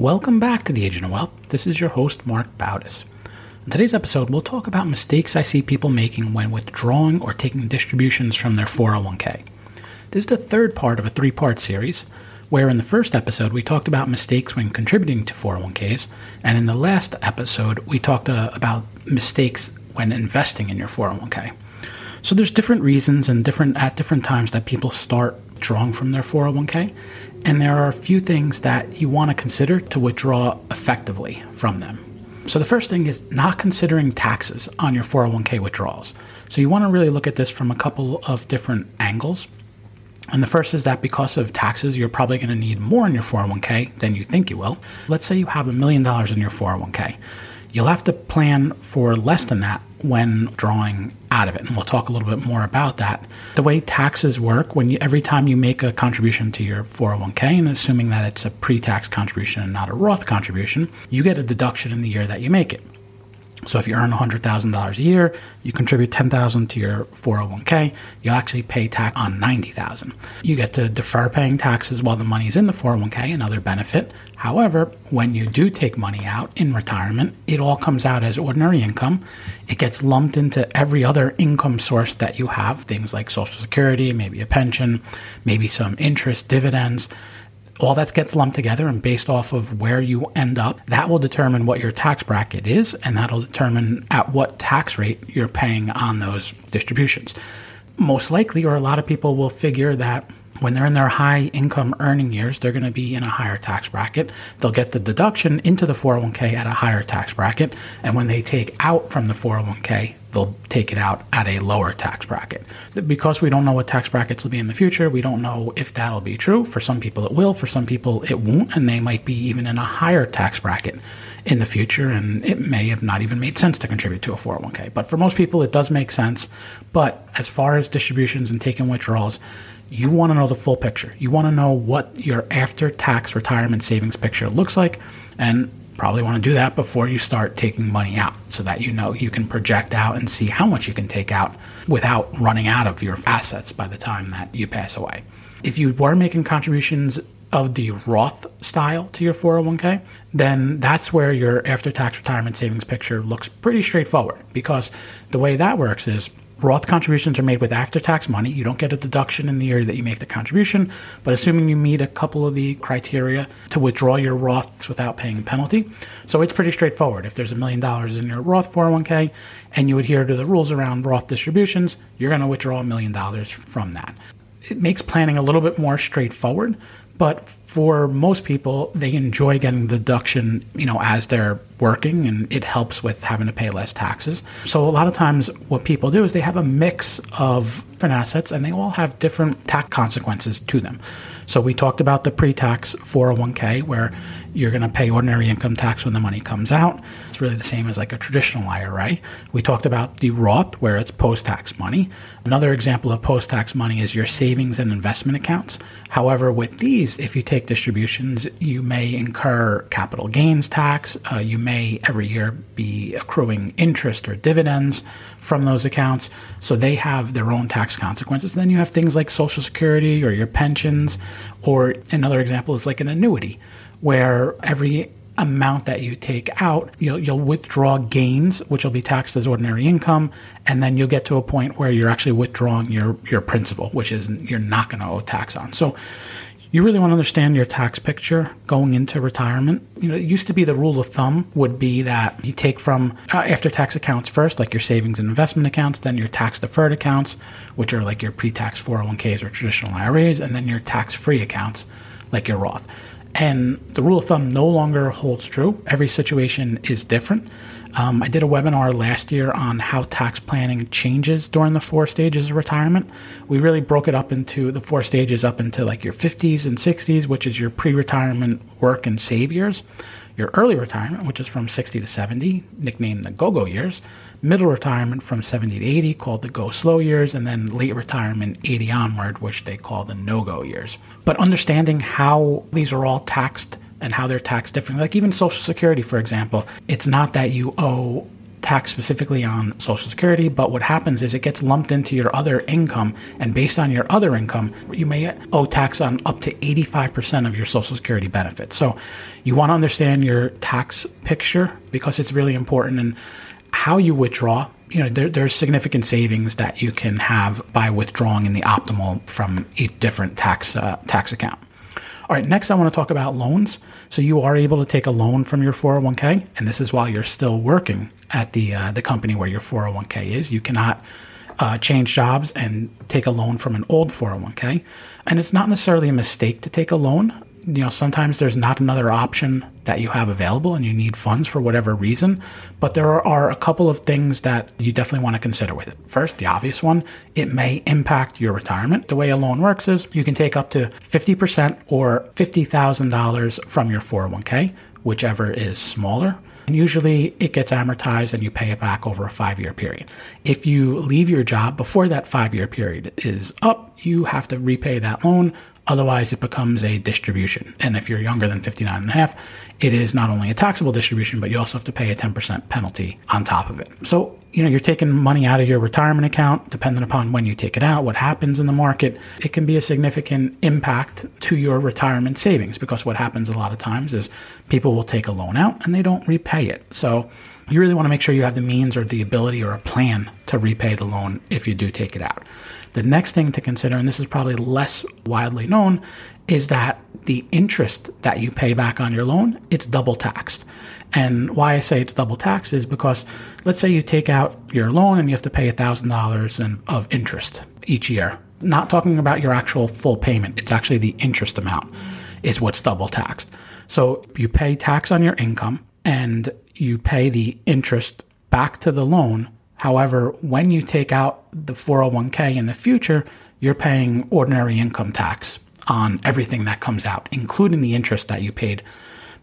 Welcome back to the Agent of Wealth. This is your host, Mark Bautis. In today's episode, we'll talk about mistakes I see people making when withdrawing or taking distributions from their 401k. This is the third part of a three part series, where in the first episode we talked about mistakes when contributing to 401ks, and in the last episode we talked uh, about mistakes when investing in your 401k. So there's different reasons and different at different times that people start drawing from their 401k, and there are a few things that you want to consider to withdraw effectively from them. So, the first thing is not considering taxes on your 401k withdrawals. So, you want to really look at this from a couple of different angles. And the first is that because of taxes, you're probably going to need more in your 401k than you think you will. Let's say you have a million dollars in your 401k. You'll have to plan for less than that when drawing out of it. And we'll talk a little bit more about that. The way taxes work, when you, every time you make a contribution to your 401k, and assuming that it's a pre tax contribution and not a Roth contribution, you get a deduction in the year that you make it. So if you earn $100,000 a year, you contribute 10,000 to your 401k, you'll actually pay tax on 90,000. You get to defer paying taxes while the money is in the 401k, another benefit. However, when you do take money out in retirement, it all comes out as ordinary income. It gets lumped into every other income source that you have, things like social security, maybe a pension, maybe some interest, dividends all that gets lumped together and based off of where you end up, that will determine what your tax bracket is, and that'll determine at what tax rate you're paying on those distributions. Most likely, or a lot of people will figure that when they're in their high income earning years, they're going to be in a higher tax bracket. They'll get the deduction into the 401k at a higher tax bracket. And when they take out from the 401k, they'll take it out at a lower tax bracket. Because we don't know what tax brackets will be in the future, we don't know if that'll be true. For some people, it will. For some people, it won't. And they might be even in a higher tax bracket in the future. And it may have not even made sense to contribute to a 401k. But for most people, it does make sense. But as far as distributions and taking withdrawals, you want to know the full picture. You want to know what your after tax retirement savings picture looks like. And probably want to do that before you start taking money out so that you know you can project out and see how much you can take out without running out of your assets by the time that you pass away. If you were making contributions of the Roth style to your 401k, then that's where your after tax retirement savings picture looks pretty straightforward because the way that works is Roth contributions are made with after tax money. You don't get a deduction in the year that you make the contribution, but assuming you meet a couple of the criteria to withdraw your Roths without paying a penalty. So it's pretty straightforward. If there's a million dollars in your Roth 401k and you adhere to the rules around Roth distributions, you're going to withdraw a million dollars from that. It makes planning a little bit more straightforward, but for most people, they enjoy getting the deduction, you know, as they're working and it helps with having to pay less taxes. So a lot of times what people do is they have a mix of different assets and they all have different tax consequences to them. So we talked about the pre-tax 401k where you're going to pay ordinary income tax when the money comes out. It's really the same as like a traditional IRA. We talked about the Roth where it's post-tax money. Another example of post-tax money is your savings and investment accounts. However, with these, if you take distributions, you may incur capital gains tax. Uh, you may every year be accruing interest or dividends from those accounts. So they have their own tax consequences. Then you have things like Social Security or your pensions, or another example is like an annuity, where every amount that you take out, you'll, you'll withdraw gains, which will be taxed as ordinary income, and then you'll get to a point where you're actually withdrawing your your principal, which is you're not going to owe tax on. So you really want to understand your tax picture going into retirement. You know, it used to be the rule of thumb would be that you take from uh, after tax accounts first, like your savings and investment accounts, then your tax deferred accounts, which are like your pre tax 401ks or traditional IRAs, and then your tax free accounts, like your Roth. And the rule of thumb no longer holds true. Every situation is different. Um, I did a webinar last year on how tax planning changes during the four stages of retirement. We really broke it up into the four stages up into like your 50s and 60s, which is your pre retirement work and save years, your early retirement, which is from 60 to 70, nicknamed the go go years, middle retirement from 70 to 80, called the go slow years, and then late retirement 80 onward, which they call the no go years. But understanding how these are all taxed and how they're taxed differently. Like even Social Security, for example, it's not that you owe tax specifically on Social Security, but what happens is it gets lumped into your other income, and based on your other income, you may owe tax on up to 85% of your Social Security benefits. So you want to understand your tax picture because it's really important and how you withdraw. You know, there, there's significant savings that you can have by withdrawing in the optimal from each different tax uh, tax account. All right, next I want to talk about loans. So you are able to take a loan from your 401k, and this is while you're still working at the uh, the company where your 401k is. You cannot uh, change jobs and take a loan from an old 401k, and it's not necessarily a mistake to take a loan you know, sometimes there's not another option that you have available and you need funds for whatever reason. But there are a couple of things that you definitely want to consider with it. First, the obvious one, it may impact your retirement. The way a loan works is you can take up to 50% or $50,000 from your 401k, whichever is smaller. And usually it gets amortized and you pay it back over a five year period. If you leave your job before that five year period is up, you have to repay that loan Otherwise, it becomes a distribution. And if you're younger than 59 and a half, it is not only a taxable distribution, but you also have to pay a 10% penalty on top of it. So, you know, you're taking money out of your retirement account, depending upon when you take it out, what happens in the market. It can be a significant impact to your retirement savings because what happens a lot of times is people will take a loan out and they don't repay it. So, you really want to make sure you have the means or the ability or a plan to repay the loan if you do take it out. The next thing to consider, and this is probably less widely known, is that the interest that you pay back on your loan, it's double taxed. And why I say it's double taxed is because let's say you take out your loan and you have to pay $1,000 of interest each year. Not talking about your actual full payment, it's actually the interest amount is what's double taxed. So you pay tax on your income and you pay the interest back to the loan However, when you take out the 401k in the future, you're paying ordinary income tax on everything that comes out, including the interest that you paid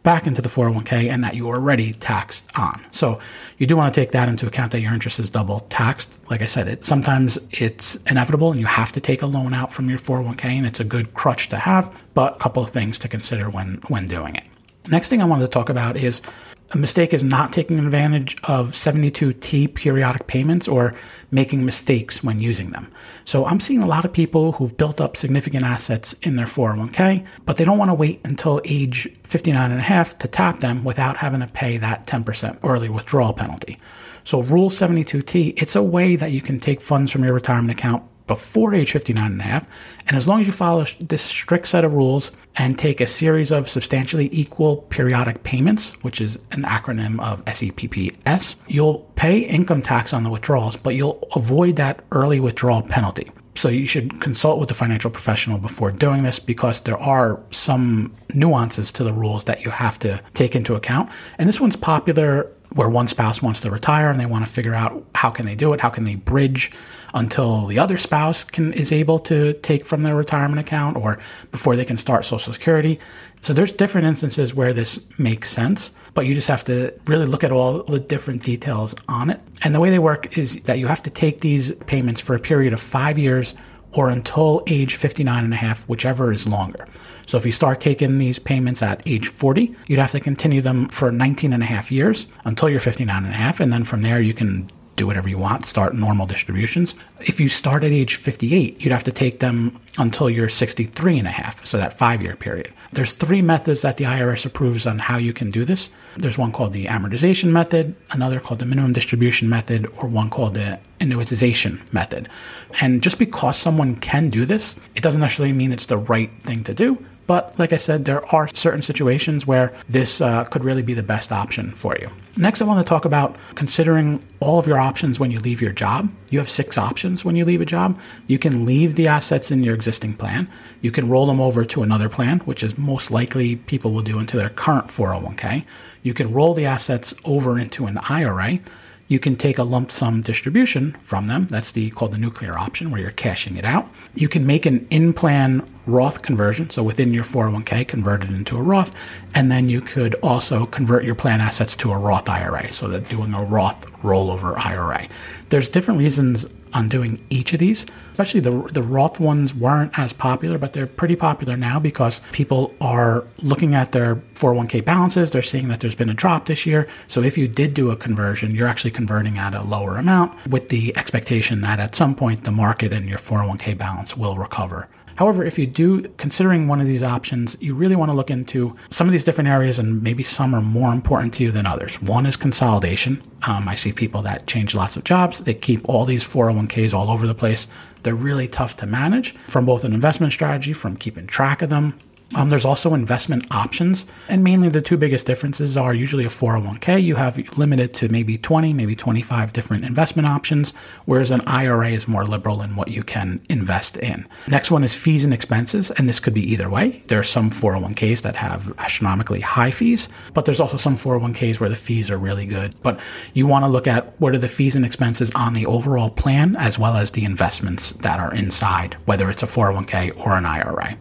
back into the 401k and that you already taxed on. So you do want to take that into account that your interest is double taxed. Like I said, it sometimes it's inevitable and you have to take a loan out from your 401k and it's a good crutch to have, but a couple of things to consider when when doing it. Next thing I wanted to talk about is a mistake is not taking advantage of 72T periodic payments or making mistakes when using them. So I'm seeing a lot of people who've built up significant assets in their 401k, but they don't want to wait until age 59 and a half to tap them without having to pay that 10% early withdrawal penalty. So Rule 72T, it's a way that you can take funds from your retirement account before age 59 and a half. And as long as you follow this strict set of rules and take a series of substantially equal periodic payments, which is an acronym of SEPPS, you'll pay income tax on the withdrawals, but you'll avoid that early withdrawal penalty. So you should consult with a financial professional before doing this because there are some nuances to the rules that you have to take into account. And this one's popular where one spouse wants to retire and they want to figure out how can they do it, how can they bridge until the other spouse can is able to take from their retirement account or before they can start social security. So there's different instances where this makes sense, but you just have to really look at all the different details on it. And the way they work is that you have to take these payments for a period of 5 years or until age 59 and a half, whichever is longer. So if you start taking these payments at age 40, you'd have to continue them for 19 and a half years until you're 59 and a half. And then from there, you can do whatever you want, start normal distributions. If you start at age 58, you'd have to take them until you're 63 and a half, so that five year period. There's three methods that the IRS approves on how you can do this. There's one called the amortization method, another called the minimum distribution method, or one called the annuitization method. And just because someone can do this, it doesn't necessarily mean it's the right thing to do But like I said, there are certain situations where this uh, could really be the best option for you. Next, I want to talk about considering all of your options when you leave your job. You have six options when you leave a job. You can leave the assets in your existing plan. You can roll them over to another plan, which is most likely people will do into their current 401k. You can roll the assets over into an IRA you can take a lump sum distribution from them. That's the called the nuclear option where you're cashing it out. You can make an in-plan Roth conversion, so within your 401k, convert it into a Roth, and then you could also convert your plan assets to a Roth IRA, so that doing a Roth rollover IRA. There's different reasons on doing each of these. Especially the the Roth ones weren't as popular, but they're pretty popular now because people are looking at their 401k balances. They're seeing that there's been a drop this year. So if you did do a conversion, you're actually converting at a lower amount with the expectation that at some point the market and your 401k balance will recover. However, if you do considering one of these options, you really want to look into some of these different areas, and maybe some are more important to you than others. One is consolidation. Um, I see people that change lots of jobs. They keep all these 401ks all over the place. They're really tough to manage from both an investment strategy, from keeping track of them, um, there's also investment options, and mainly the two biggest differences are usually a 401k. You have limited to maybe 20, maybe 25 different investment options, whereas an IRA is more liberal in what you can invest in. Next one is fees and expenses, and this could be either way. There are some 401ks that have astronomically high fees, but there's also some 401ks where the fees are really good. But you want to look at what are the fees and expenses on the overall plan as well as the investments that are inside, whether it's a 401k or an IRA.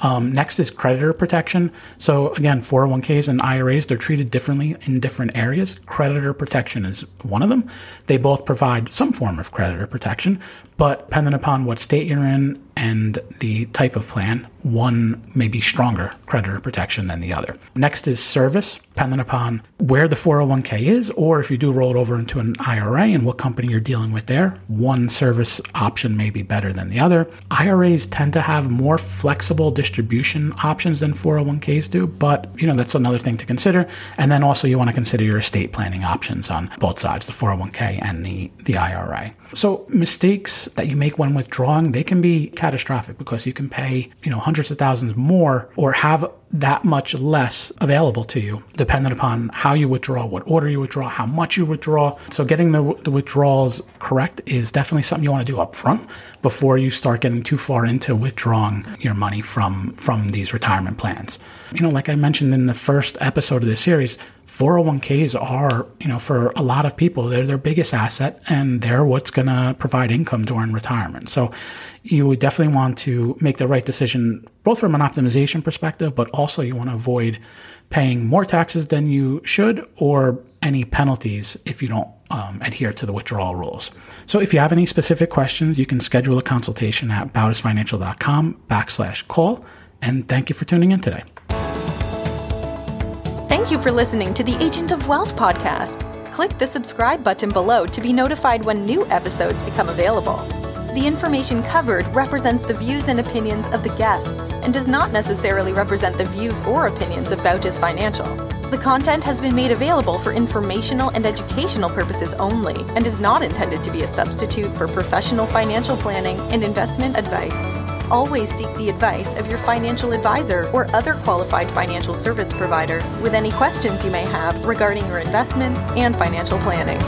Um, next is creditor protection. So again, 401ks and IRAs, they're treated differently in different areas. Creditor protection is one of them. They both provide some form of creditor protection, but depending upon what state you're in and the type of plan, one may be stronger creditor protection than the other. Next is service, depending upon where the 401k is, or if you do roll it over into an IRA and what company you're dealing with there, one service option may be better than the other. IRAs tend to have more flexible distribution options than 401ks do, but you know that's another thing to consider. And then also you want to consider your estate planning options on both sides, the 401k and the, the IRA. So mistakes that you make when withdrawing, they can be catastrophic because you can pay, you know, hundreds of thousands more or have that much less available to you, depending upon how you withdraw, what order you withdraw, how much you withdraw. So, getting the, the withdrawals correct is definitely something you want to do up front before you start getting too far into withdrawing your money from from these retirement plans. You know, like I mentioned in the first episode of this series, 401ks are, you know, for a lot of people, they're their biggest asset and they're what's going to provide income during retirement. So, you would definitely want to make the right decision, both from an optimization perspective, but also you want to avoid paying more taxes than you should or any penalties if you don't um, adhere to the withdrawal rules. So if you have any specific questions, you can schedule a consultation at bautisfinancial.com backslash call. And thank you for tuning in today. Thank you for listening to the Agent of Wealth podcast. Click the subscribe button below to be notified when new episodes become available. The information covered represents the views and opinions of the guests and does not necessarily represent the views or opinions of Bautis Financial. The content has been made available for informational and educational purposes only and is not intended to be a substitute for professional financial planning and investment advice. Always seek the advice of your financial advisor or other qualified financial service provider with any questions you may have regarding your investments and financial planning.